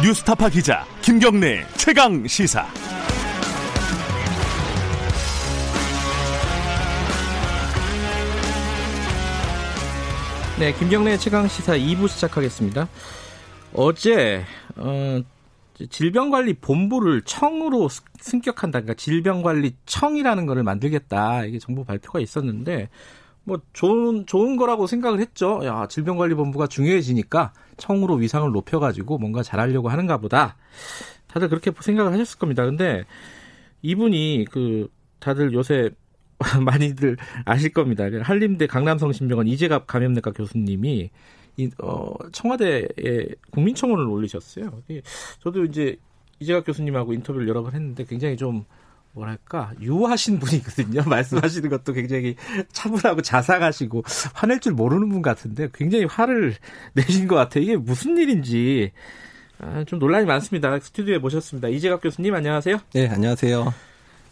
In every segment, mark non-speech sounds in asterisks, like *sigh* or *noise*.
뉴스타파 기자 김경래 최강 시사. 네, 김경래 최강 시사 2부 시작하겠습니다. 어제 어, 질병관리본부를 청으로 승격한다. 그러니까 질병관리청이라는 거를 만들겠다. 이게 정부 발표가 있었는데 뭐 좋은 좋은 거라고 생각을 했죠. 야, 질병관리본부가 중요해지니까 청으로 위상을 높여 가지고 뭔가 잘하려고 하는가 보다. 다들 그렇게 생각을 하셨을 겁니다. 근데 이분이 그 다들 요새 *laughs* 많이들 아실 겁니다. 한림대 강남성심병원 이재갑 감염내과 교수님이 이, 어, 청와대에 국민청원을 올리셨어요. 저도 이제 이재갑 교수님하고 인터뷰를 여러 번 했는데 굉장히 좀 뭐랄까 유하신 분이거든요. *laughs* 말씀하시는 것도 굉장히 차분하고 자상하시고 화낼 줄 모르는 분 같은데 굉장히 화를 내신 것 같아요. 이게 무슨 일인지 아, 좀 논란이 많습니다. 스튜디오에 모셨습니다. 이재갑 교수님 안녕하세요. 네, 안녕하세요.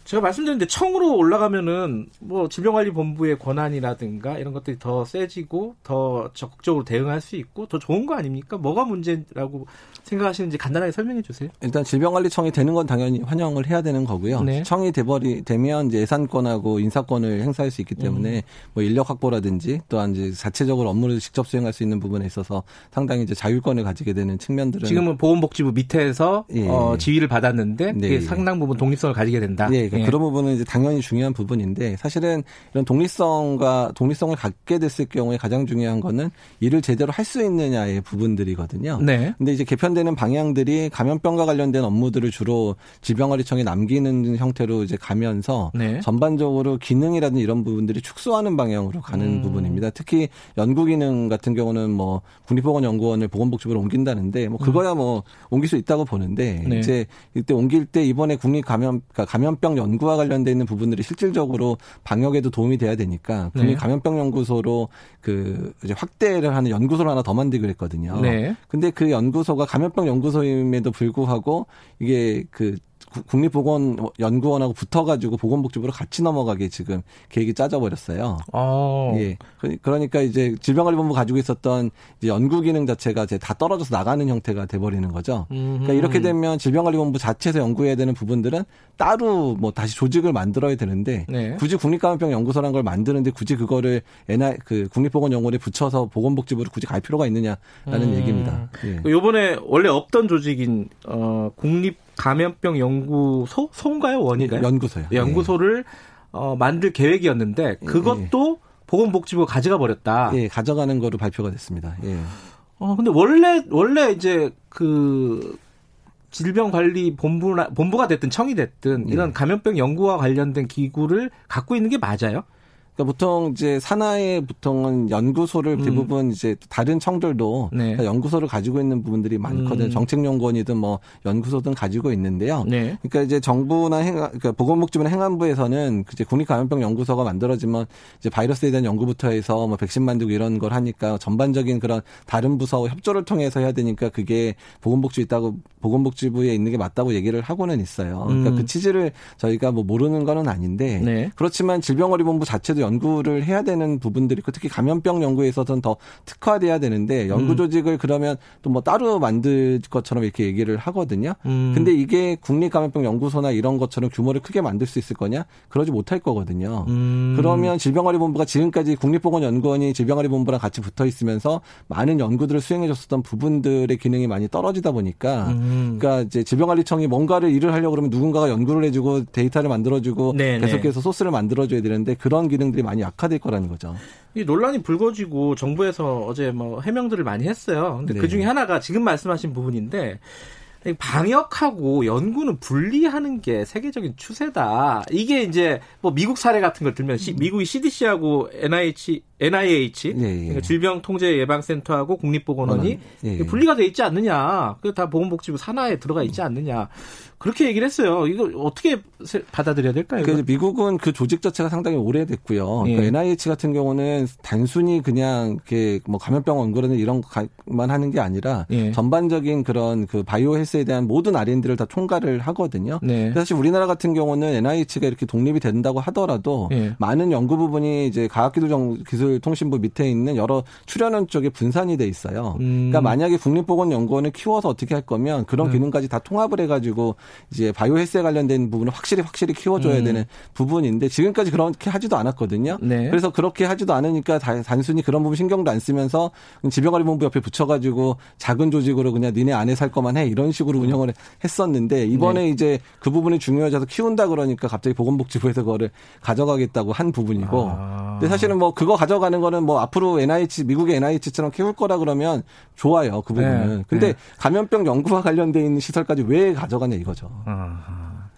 제가 말씀드렸는데 청으로 올라가면은 뭐 질병관리본부의 권한이라든가 이런 것들이 더 세지고 더 적극적으로 대응할 수 있고 더 좋은 거 아닙니까? 뭐가 문제라고 생각하시는지 간단하게 설명해 주세요. 일단 질병관리청이 되는 건 당연히 환영을 해야 되는 거고요. 네. 청이 돼버리 되면 이제 예산권하고 인사권을 행사할 수 있기 때문에 음. 뭐 인력 확보라든지 또한 이제 자체적으로 업무를 직접 수행할 수 있는 부분에 있어서 상당히 이제 자율권을 가지게 되는 측면들은 지금은 보건복지부 밑에서 예. 어, 지위를 받았는데 네. 상당 부분 독립성을 가지게 된다. 예. 예. 그런 부분은 이제 당연히 중요한 부분인데 사실은 이런 독립성과 독립성을 갖게 됐을 경우에 가장 중요한 거는 일을 제대로 할 수 있느냐의 부분들이거든요. 네. 근데 이제 개편되는 방향들이 감염병과 관련된 업무들을 주로 질병관리청에 남기는 형태로 이제 가면서 네. 전반적으로 기능이라든지 이런 부분들이 축소하는 방향으로 가는 음. 부분입니다. 특히 연구 기능 같은 경우는 뭐 국립보건연구원을 보건복지부로 옮긴다는데 뭐 그거야 뭐 옮길 수 있다고 보는데 네. 이제 이때 옮길 때 이번에 국립 감염 그러니까 감염병 연 구와 관련돼 있는 부분들이 실질적으로 방역에도 도움이 돼야 되니까 국립 네. 감염병 연구소로 그 이제 확대를 하는 연구소를 하나 더 만들기로 했거든요. 네. 근데 그 연구소가 감염병 연구소임에도 불구하고 이게 그 국립보건연구원하고 붙어가지고 보건복지부로 같이 넘어가게 지금 계획이 짜져버렸어요. 아. 예. 그러니까 이제 질병관리본부 가지고 있었던 이제 연구 기능 자체가 이제 다 떨어져서 나가는 형태가 돼버리는 거죠. 그러니까 이렇게 되면 질병관리본부 자체에서 연구해야 되는 부분들은 따로 뭐 다시 조직을 만들어야 되는데 네. 굳이 국립감염병 연구소라는 걸 만드는데 굳이 그거를 NI 그 국립보건연구원에 붙여서 보건복지부로 굳이 갈 필요가 있느냐라는 음. 얘기입니다. 예. 요번에 원래 없던 조직인 어 국립 감염병 연구소 소인가요 원인가요? 연구소요. 연구소를 네. 어, 만들 계획이었는데 그것도 예. 보건복지부가 가져가 버렸다. 예, 가져가는 거로 발표가 됐습니다. 예. 어 근데 원래 원래 이제 그 질병관리본부나 본부가 됐든 청이 됐든 이런 예. 감염병 연구와 관련된 기구를 갖고 있는 게 맞아요? 그러니까 보통 이제 산하의 보통은 연구소를 음. 대부분 이제 다른 청들도 네. 연구소를 가지고 있는 부분들이 많거든요. 음. 정책연구원이든 뭐 연구소든 가지고 있는데요. 네. 그러니까 이제 정부나 행, 그러니까 보건복지부나 행안부에서는 이제 국립감염병 연구소가 만들어지면 이제 바이러스에 대한 연구부터 해서 뭐 백신 만들고 이런 걸 하니까 전반적인 그런 다른 부서와 협조를 통해서 해야 되니까 그게 보건복지 있다고 보건복지부에 있는 게 맞다고 얘기를 하고는 있어요. 그러니까 음. 그 취지를 저희가 뭐 모르는 거는 아닌데 네. 그렇지만 질병관리본부 자체도 연구를 해야 되는 부분들이 있고 특히 감염병 연구에 있어서는 더 특화돼야 되는데 연구 음. 조직을 그러면 또 뭐 따로 만들 것처럼 이렇게 얘기를 하거든요. 음. 근데 이게 국립감염병 연구소나 이런 것처럼 규모를 크게 만들 수 있을 거냐? 그러지 못할 거거든요. 음. 그러면 질병관리본부가 지금까지 국립보건연구원이 질병관리본부랑 같이 붙어 있으면서 많은 연구들을 수행해 줬었던 부분들의 기능이 많이 떨어지다 보니까 음. 그러니까 이제 질병관리청이 뭔가를 일을 하려고 그러면 누군가가 연구를 해주고 데이터를 만들어주고 네네. 계속해서 소스를 만들어줘야 되는데 그런 기능들 이 많이 약화될 거라는 거죠. 이 논란이 불거지고 정부에서 어제 뭐 해명들을 많이 했어요. 근데 네. 그 중에 하나가 지금 말씀하신 부분인데 방역하고 연구는 분리하는 게 세계적인 추세다. 이게 이제 뭐 미국 사례 같은 걸 들면 시, 미국이 CDC하고 NIH, NIH 예, 예. 그러니까 질병통제예방센터하고 국립보건원이 예, 예. 분리가 돼 있지 않느냐. 그 다 보건복지부 산하에 들어가 있지 않느냐. 그렇게 얘기를 했어요. 이거 어떻게 받아들여야 될까요? 그 미국은 그 조직 자체가 상당히 오래됐고요. 예. 그러니까 NIH 같은 경우는 단순히 그냥 이렇게 뭐 감염병 원고라는 이런 것만 하는 게 아니라 예. 전반적인 그런 그 바이오 헬스에 대한 모든 R&D를 다 총괄을 하거든요. 네. 사실 우리나라 같은 경우는 NIH가 이렇게 독립이 된다고 하더라도 예. 많은 연구 부분이 이제 과학기술 국토통신부 밑에 있는 여러 출연원 쪽에 분산이 돼 있어요. 음. 그러니까 만약에 국립보건연구원을 키워서 어떻게 할 거면 그런 네. 기능까지 다 통합을 해가지고 이제 바이오 헬스에 관련된 부분을 확실히 확실히 키워줘야 음. 되는 부분인데 지금까지 그렇게 하지도 않았거든요. 네. 그래서 그렇게 하지도 않으니까 단순히 그런 부분 신경도 안 쓰면서 질병관리본부 옆에 붙여가지고 작은 조직으로 그냥 니네 안에 살 거만 해 이런 식으로 운영을 했었는데 이번에 네. 이제 그 부분이 중요해져서 키운다 그러니까 갑자기 보건복지부에서 그거를 가져가겠다고 한 부분이고. 아. 근데 사실은 뭐 그거 가져 가는 거는 뭐 앞으로 NIH 미국의 NIH처럼 키울 거라 그러면 좋아요 그 부분은. 네. 근데 네. 감염병 연구와 관련돼 있는 시설까지 왜 가져가냐 이거죠. 아.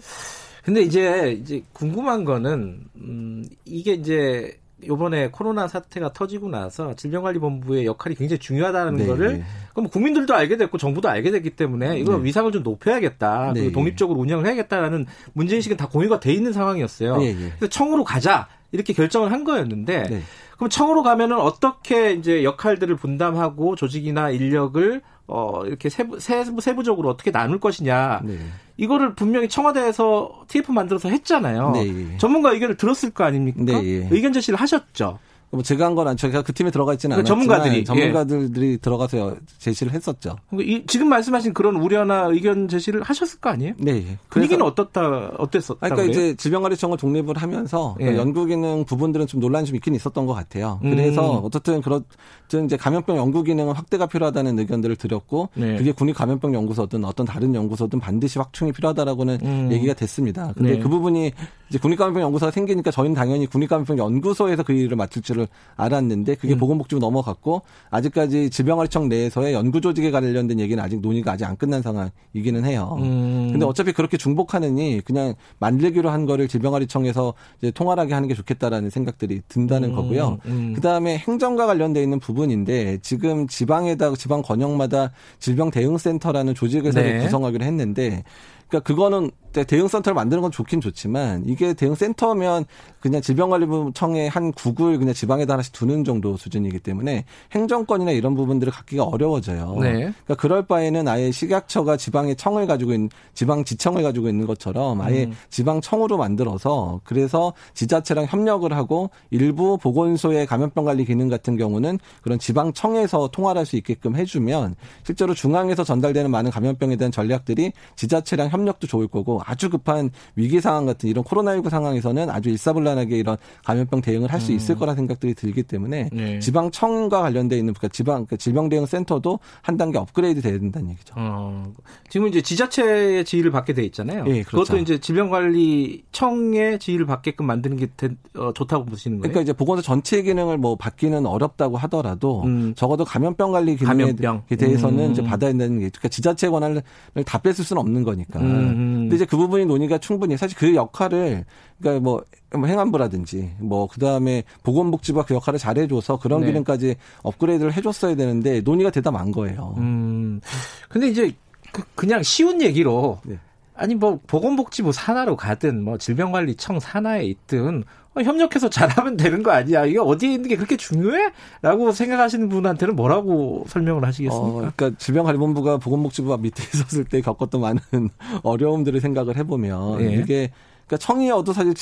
근데 이제 이제 궁금한 거는 음 이게 이제 요번에 코로나 사태가 터지고 나서 질병관리본부의 역할이 굉장히 중요하다는 네. 거를 그럼 국민들도 알게 됐고 정부도 알게 됐기 때문에 이거 네. 위상을 좀 높여야겠다. 네. 그리고 독립적으로 운영을 해야겠다라는 문제인식은 다 공유가 돼 있는 상황이었어요. 네. 네. 그래서 청으로 가자 이렇게 결정을 한 거였는데 네. 그럼 청으로 가면은 어떻게 이제 역할들을 분담하고 조직이나 인력을 어 이렇게 세부 세부 세부적으로 어떻게 나눌 것이냐. 네. 이거를 분명히 청와대에서 TF 만들어서 했잖아요. 네. 전문가 의견을 들었을 거 아닙니까? 네. 의견 제시를 하셨죠. 뭐 제가 한 건 아니죠. 제가 그 팀에 들어가 있지는 그러니까 않았지만 전문가들이 전문가들이 예. 들어가서 제시를 했었죠. 그러니까 이, 지금 말씀하신 그런 우려나 의견 제시를 하셨을 거 아니에요? 네. 분위기는 어떻다 어땠었다? 그러니까 그래요? 이제 질병관리청을 독립을 하면서 예. 그러니까 연구기능 부분들은 좀 논란이 좀 있긴 있었던 것 같아요. 그래서 음. 어쨌든 그렇든 이제 감염병 연구기능은 확대가 필요하다는 의견들을 드렸고 네. 그게 국립감염병 연구소든 어떤 다른 연구소든 반드시 확충이 필요하다라고는 음. 얘기가 됐습니다. 근데 네. 그 부분이 이제 국립감염병 연구소가 생기니까 저희는 당연히 국립감염병 연구소에서 그 일을 맡을 줄을 알았는데 그게 음. 보건복지부 넘어갔고 아직까지 질병관리청 내에서의 연구 조직에 관련된 얘기는 아직 논의가 아직 안 끝난 상황이기는 해요. 음. 근데 어차피 그렇게 중복하느니 그냥 만들기로 한 거를 질병관리청에서 이제 통활하게 하는 게 좋겠다라는 생각들이 든다는 음. 거고요. 음. 그다음에 행정과 관련돼 있는 부분인데 지금 지방에다 지방 권역마다 질병 대응 센터라는 조직을 네. 구성하기로 했는데 그러니까 그거는 대응 센터를 만드는 건 좋긴 좋지만 이게 대응 센터면 그냥 질병관리부청의 한 국을 그냥 지방에다 하나씩 두는 정도 수준이기 때문에 행정권이나 이런 부분들을 갖기가 어려워져요. 네. 그러니까 그럴 바에는 아예 식약처가 지방의 청을 가지고 있는 지방 지청을 가지고 있는 것처럼 아예 음. 지방청으로 만들어서 그래서 지자체랑 협력을 하고 일부 보건소의 감염병 관리 기능 같은 경우는 그런 지방청에서 통화할 수 있게끔 해주면 실제로 중앙에서 전달되는 많은 감염병에 대한 전략들이 지자체랑 협 력도 좋을 거고 아주 급한 위기 상황 같은 이런 코로나19 상황에서는 아주 일사불란하게 이런 감염병 대응을 할수 있을 음. 거라 생각들이 들기 때문에 네. 지방청과 관련돼 있는 그러니까 지방 그러니까 질병 대응 센터도 한 단계 업그레이드 돼야 된다는 얘기죠. 어, 지금 이제 지자체의 지휘를 받게 돼 있잖아요. 네, 그렇죠. 그것도 이제 질병관리청의 지휘를 받게끔 만드는 게 대, 어, 좋다고 보시는 거예요? 그러니까 이제 보건소 전체 기능을 뭐 받기는 어렵다고 하더라도 음. 적어도 감염병 관리 기능에 감염병. 대해서는 음. 이제 받아야 되는 게 그러니까 지자체 권한을 다 뺏을 수는 없는 거니까. 음. 근데 이제 그 부분이 논의가 충분히 사실 그 역할을 그러니까 뭐, 뭐 행안부라든지 뭐 그다음에 보건복지부가 그 역할을 잘 해 줘서 그런 네. 기능까지 업그레이드를 해 줬어야 되는데 논의가 만 거예요. 음. 근데 이제 그, 그냥 쉬운 얘기로 네. 아니 뭐 보건복지부 산하로 가든 뭐 질병관리청 산하에 있든 어, 협력해서 *laughs* 잘하면 되는 거 아니야? 이게 어디에 있는 게 그렇게 중요해? 라고 생각하시는 분한테는 뭐라고 설명을 하시겠습니까? 어, 그러니까 질병관리본부가 보건복지부 밑에 *laughs* 있었을 때 겪었던 많은 *laughs* 어려움들을 생각을 해보면 예. 이게 그러니까 청이어도 사실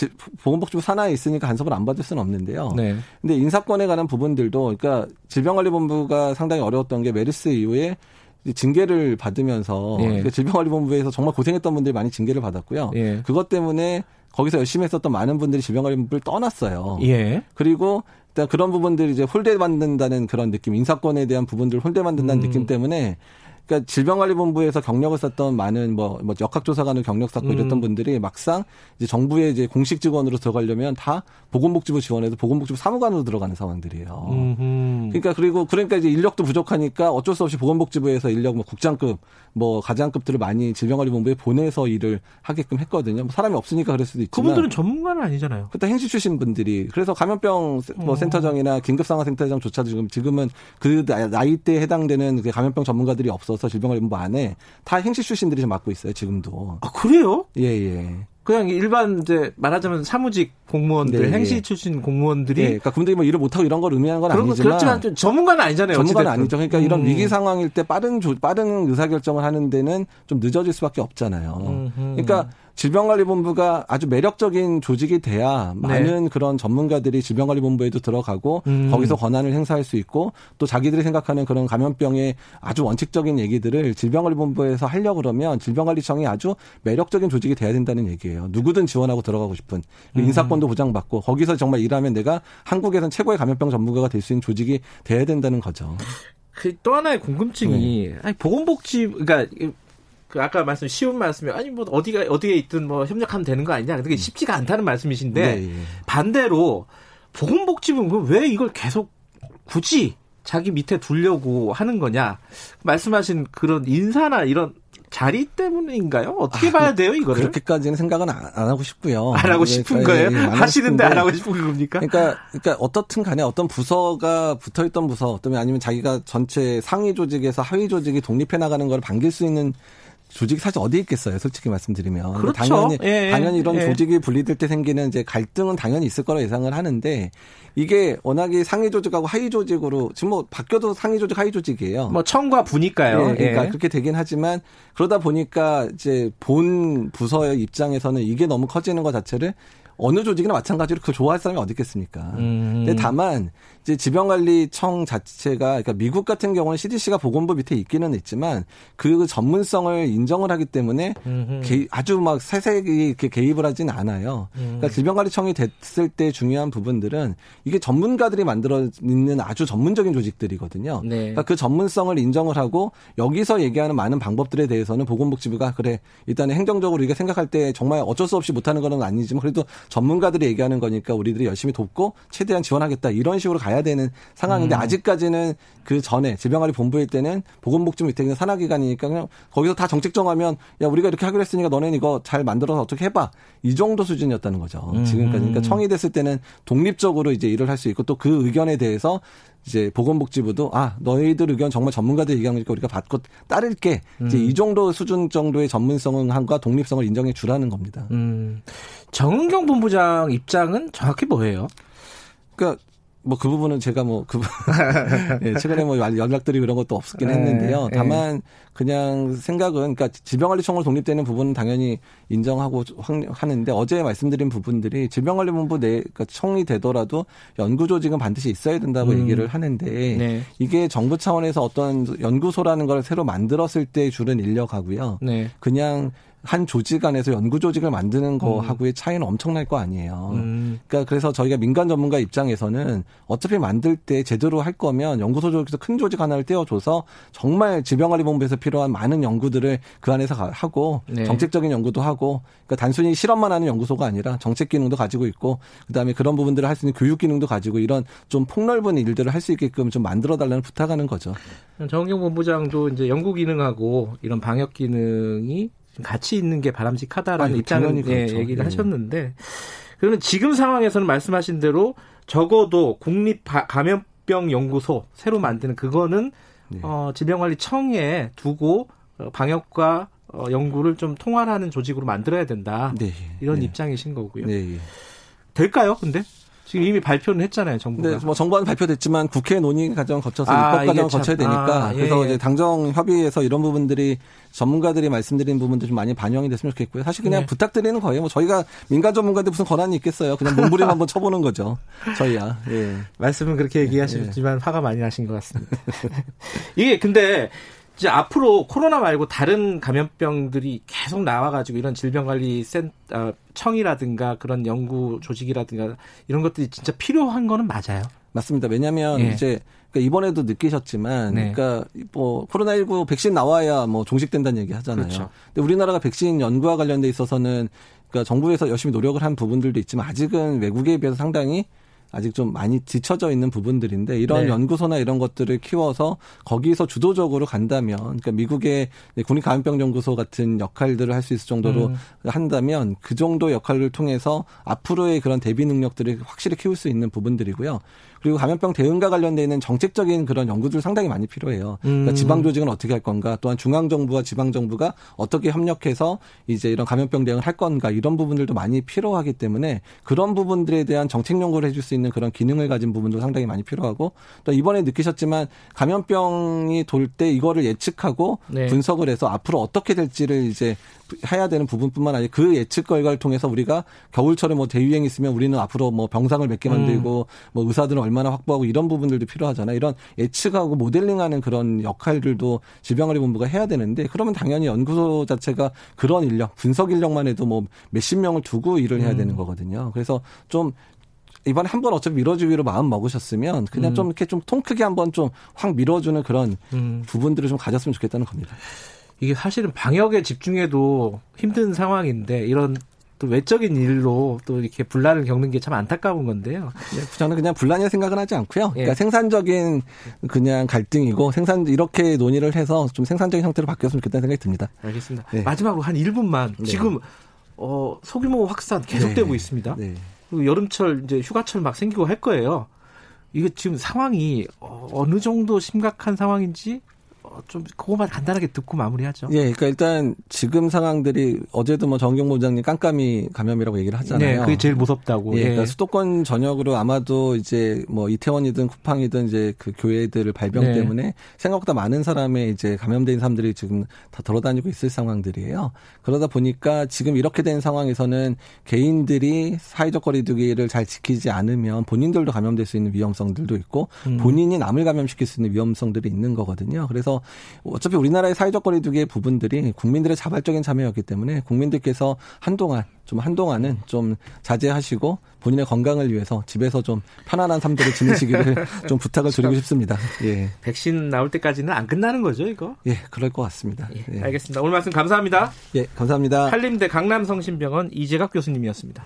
보건복지부 산하에 있으니까 간섭을 안 받을 수는 없는데요. 네. 근데 인사권에 관한 부분들도 그러니까 질병관리본부가 상당히 어려웠던 게 메르스 이후에 징계를 받으면서 예. 그러니까 질병관리본부에서 정말 고생했던 분들이 많이 징계를 받았고요. 예. 그것 때문에 거기서 열심히 했었던 많은 분들이 질병관리본부를 떠났어요. 예. 그리고 그런 부분들이 이제 홀대받는다는 그런 느낌, 인사권에 대한 부분들 홀대받는다는 음. 느낌 때문에 그러니까 질병관리본부에서 경력을 쌓던 많은 뭐, 뭐 역학조사관을 경력 쌓고 음. 이랬던 분들이 막상 이제 정부의 이제 공식 직원으로 들어가려면 다 보건복지부 지원해서 보건복지부 사무관으로 들어가는 상황들이에요. 음흠. 그러니까 그리고 그러니까 이제 인력도 부족하니까 어쩔 수 없이 보건복지부에서 인력 뭐 국장급 뭐 가장급들을 많이 질병관리본부에 보내서 일을 하게끔 했거든요. 뭐 사람이 없으니까 그럴 수도 있지만 그분들은 전문가는 아니잖아요. 그때 행시 출신 분들이 그래서 감염병 뭐 어. 센터장이나 긴급상황센터장조차도 지금 지금은 그 나이대에 해당되는 그 감염병 전문가들이 없어서 질병관리본부 안에 다 행시 출신들이 좀 맡고 있어요. 지금도. 아 그래요? 예예. 예. 그냥 일반 이제 말하자면 사무직 공무원들, 네, 행시 예. 출신 공무원들이 네, 그러니까 그분들이 뭐 일을 못하고 이런 걸 의미하는 건 아니지만 그렇지만 좀 전문가는 아니잖아요. 전문가는 아니죠. 그러니까 음. 이런 위기 상황일 때 빠른 조, 빠른 의사 결정을 하는 데는 좀 늦어질 수밖에 없잖아요. 음흠. 그러니까 질병관리본부가 아주 매력적인 조직이 돼야 네. 많은 그런 전문가들이 질병관리본부에도 들어가고 음. 거기서 권한을 행사할 수 있고 또 자기들이 생각하는 그런 감염병의 아주 원칙적인 얘기들을 질병관리본부에서 하려고 그러면 질병관리청이 아주 매력적인 조직이 돼야 된다는 얘기예요. 누구든 지원하고 들어가고 싶은 음. 인사권도 보장받고 거기서 정말 일하면 내가 한국에선 최고의 감염병 전문가가 될 수 있는 조직이 돼야 된다는 거죠. 그 또 하나의 궁금증이 네. 아니 보건복지 그러니까 그 아까 말씀 쉬운 말씀이 아니 뭐 어디가 어디에 있든 뭐 협력하면 되는 거 아니냐. 그게 쉽지가 않다는 말씀이신데 네, 네. 반대로 보건복지부는 왜 이걸 계속 굳이 자기 밑에 두려고 하는 거냐? 말씀하신 그런 인사나 이런 자리 때문인가요? 어떻게 아, 봐야 돼요, 이거를? 그렇게까지는 생각은 안, 안 하고 싶고요. 안 하고 싶은 거예요? 예, 예, 하시는데 안 하고 싶은 겁니까? 그러니까, 그러니까 어떻든 간에 어떤 부서가 붙어 있던 부서, 어떤 아니면 자기가 전체 상위 조직에서 하위 조직이 독립해 나가는 걸 반길 수 있는 조직이 사실 어디 있겠어요, 솔직히 말씀드리면. 그렇죠. 당연히 예, 예, 당연히 이런 예. 조직이 분리될 때 생기는 이제 갈등은 당연히 있을 거라 예상을 하는데 이게 워낙에 상위 조직하고 하위 조직으로 지금 뭐 바뀌어도 상위 조직 하위 조직이에요. 뭐 청과 부니까요. 예, 그러니까 예. 그렇게 되긴 하지만 그러다 보니까 이제 본 부서의 입장에서는 이게 너무 커지는 것 자체를 어느 조직이나 마찬가지로 그 좋아할 사람이 어디 있겠습니까? 음. 근데 다만 이제 지병관리청 자체가 그러니까 미국 같은 경우는 CDC가 보건부 밑에 있기는 있지만 그 전문성을 인정을 하기 때문에 개, 아주 막 세세히 이렇게 개입을 하지는 않아요. 음. 그러니까 질병관리청이 됐을 때 중요한 부분들은 이게 전문가들이 만들어 있는 아주 전문적인 조직들이거든요. 네. 그러니까 그 전문성을 인정을 하고 여기서 얘기하는 많은 방법들에 대해서는 보건복지부가 그래 일단은 행정적으로 우리가 생각할 때 정말 어쩔 수 없이 못하는 건 아니지만 그래도 전문가들이 얘기하는 거니까 우리들이 열심히 돕고 최대한 지원하겠다 이런 식으로 가야 되는 상황인데 음. 아직까지는 그 전에 질병관리 본부일 때는 보건복지부 있는 산하기관이니까 그냥 거기서 다 정책 정하면 야 우리가 이렇게 하기로 했으니까 너네는 이거 잘 만들어서 어떻게 해봐 이 정도 수준이었다는 거죠 음. 지금까지 그러니까 청이 됐을 때는 독립적으로 이제 일을 할 수 있고 또 그 의견에 대해서 이제 보건복지부도 아 너희들 의견 정말 전문가들 의견이니까 우리가 받고 따를게 음. 이제 이 정도 수준 정도의 전문성과 독립성을 인정해 주라는 겁니다. 음. 정은경 본부장 입장은 정확히 뭐예요? 그러니까 뭐 그 부분은 제가 뭐그 네, *laughs* 최근에 뭐 연락들이 그런 것도 없었긴 네, 했는데요. 네. 다만 그냥 생각은 그러니까 질병관리청으로 독립되는 부분은 당연히 인정하고 하는데 어제 말씀드린 부분들이 질병관리본부 내 그러니까 청이 되더라도 연구조직은 반드시 있어야 된다고 음. 얘기를 하는데 네. 이게 정부 차원에서 어떤 연구소라는 걸 새로 만들었을 때 줄은 인력하고요. 네. 그냥 한 조직 안에서 연구 조직을 만드는 거하고의 음. 차이는 엄청날 거 아니에요. 음. 그러니까 그래서 저희가 민간 전문가 입장에서는 어차피 만들 때 제대로 할 거면 연구소 쪽에서 큰 조직 하나를 떼어줘서 정말 질병관리본부에서 필요한 많은 연구들을 그 안에서 하고 네. 정책적인 연구도 하고 그러니까 단순히 실험만 하는 연구소가 아니라 정책 기능도 가지고 있고 그다음에 그런 부분들을 할 수 있는 교육 기능도 가지고 이런 좀 폭넓은 일들을 할 수 있게끔 좀 만들어 달라는 부탁하는 거죠. 정경 본부장도 이제 연구 기능하고 이런 방역 기능이 같이 있는 게 바람직하다라는 아니, 입장을 예, 그렇죠. 얘기를 네. 하셨는데 그러면 지금 상황에서는 말씀하신 대로 적어도 국립 감염병 연구소 새로 만드는 그거는 네. 어, 질병관리청에 두고 어, 방역과 어, 연구를 좀 통할하는 조직으로 만들어야 된다. 네. 이런 네. 입장이신 거고요. 네. 될까요? 근데 지금 이미 발표는 했잖아요, 정부가. 네, 뭐 정부는 발표됐지만 국회 논의 과정 거쳐서 아, 입법 과정 거쳐야 되니까 아, 예, 그래서 예. 이제 당정 협의에서 이런 부분들이 전문가들이 말씀드린 부분도 좀 많이 반영이 됐으면 좋겠고요. 사실 그냥 네. 부탁드리는 거예요. 뭐 저희가 민간 전문가인데 무슨 권한이 있겠어요. 그냥 몸부림 한번 쳐보는 거죠. 저희야. 예. 말씀은 그렇게 얘기하시지만 예. 화가 많이 나신 것 같습니다. *laughs* 이게 근데 이제 앞으로 코로나 말고 다른 감염병들이 계속 나와가지고 이런 질병관리센 어, 청이라든가 그런 연구 조직이라든가 이런 것들이 진짜 필요한 거는 맞아요. 맞습니다. 왜냐하면 예. 이제 그러니까 이번에도 느끼셨지만, 네. 그러니까 뭐 코로나19 백신 나와야 뭐 종식된다는 얘기 하잖아요. 그렇죠. 근데 우리나라가 백신 연구와 관련돼 있어서는 그러니까 정부에서 열심히 노력을 한 부분들도 있지만 아직은 외국에 비해서 상당히 아직 좀 많이 뒤쳐져 있는 부분들인데 이런 네. 연구소나 이런 것들을 키워서 거기서 주도적으로 간다면 그러니까 미국의 국립 감염병 연구소 같은 역할들을 할 수 있을 정도로 음. 한다면 그 정도 역할을 통해서 앞으로의 그런 대비 능력들을 확실히 키울 수 있는 부분들이고요. 그리고 감염병 대응과 관련돼 있는 정책적인 그런 연구들 상당히 많이 필요해요. 그러니까 음. 지방 조직은 어떻게 할 건가, 또한 중앙 정부와 지방 정부가 어떻게 협력해서 이제 이런 감염병 대응을 할 건가 이런 부분들도 많이 필요하기 때문에 그런 부분들에 대한 정책 연구를 해줄 수 있는 그런 기능을 가진 부분도 상당히 많이 필요하고 또 이번에 느끼셨지만 감염병이 돌 때 이거를 예측하고 네. 분석을 해서 앞으로 어떻게 될지를 이제 해야 되는 부분뿐만 아니라 그 예측 결과를 통해서 우리가 겨울철에 뭐 대유행 있으면 우리는 앞으로 뭐 병상을 몇 개 만들고 음. 뭐 의사들은 얼마나 확보하고 이런 부분들도 필요하잖아요. 이런 예측하고 모델링하는 그런 역할들도 질병관리본부가 해야 되는데 그러면 당연히 연구소 자체가 그런 인력 분석 인력만 해도 뭐 몇십 명을 두고 일을 해야 음. 되는 거거든요. 그래서 좀 이번에 한 번 어차피 밀어주기로 마음 먹으셨으면 그냥 음. 좀 이렇게 좀 통 크게 한번 좀 확 밀어주는 그런 음. 부분들을 좀 가졌으면 좋겠다는 겁니다. 이게 사실은 방역에 집중해도 힘든 상황인데 이런 또 외적인 일로 또 이렇게 분란을 겪는 게 참 안타까운 건데요. 네, 저는 그냥 분란이라 생각은 하지 않고요. 그러니까 예. 생산적인 그냥 갈등이고 생산 이렇게 논의를 해서 좀 생산적인 형태로 바뀌었으면 좋겠다는 생각이 듭니다. 알겠습니다. 네. 마지막으로 한 1분만 네. 지금 어, 소규모 확산 계속되고 네. 있습니다. 네. 여름철 이제 휴가철 막 생기고 할 거예요. 이게 지금 상황이 어, 어느 정도 심각한 상황인지 좀 그거만 간단하게 듣고 마무리하죠. 예, 그러니까 일단 지금 상황들이 어제도 뭐 정경 부장님 깜깜이 감염이라고 얘기를 하잖아요. 네, 그게 제일 무섭다고. 예, 그러니까 예. 수도권 전역으로 아마도 이제 뭐 이태원이든 쿠팡이든 이제 그 교회들을 발병 네. 때문에 생각보다 많은 사람의 이제 감염된 사람들이 지금 다 돌아다니고 있을 상황들이에요. 그러다 보니까 지금 이렇게 된 상황에서는 개인들이 사회적 거리두기를 잘 지키지 않으면 본인들도 감염될 수 있는 위험성들도 있고 음. 본인이 남을 감염시킬 수 있는 위험성들이 있는 거거든요. 그래서 어차피 우리나라의 사회적 거리두기의 부분들이 국민들의 자발적인 참여였기 때문에 국민들께서 한동안 좀 한동안은 좀 자제하시고 본인의 건강을 위해서 집에서 좀 편안한 삶들을 지내시기를 *laughs* 좀 부탁을 드리고 싶습니다. 예. 백신 나올 때까지는 안 끝나는 거죠, 이거? 예, 그럴 것 같습니다. 예, 예. 알겠습니다. 오늘 말씀 감사합니다. 예, 감사합니다. 한림대 강남성심병원 이재각 교수님이었습니다.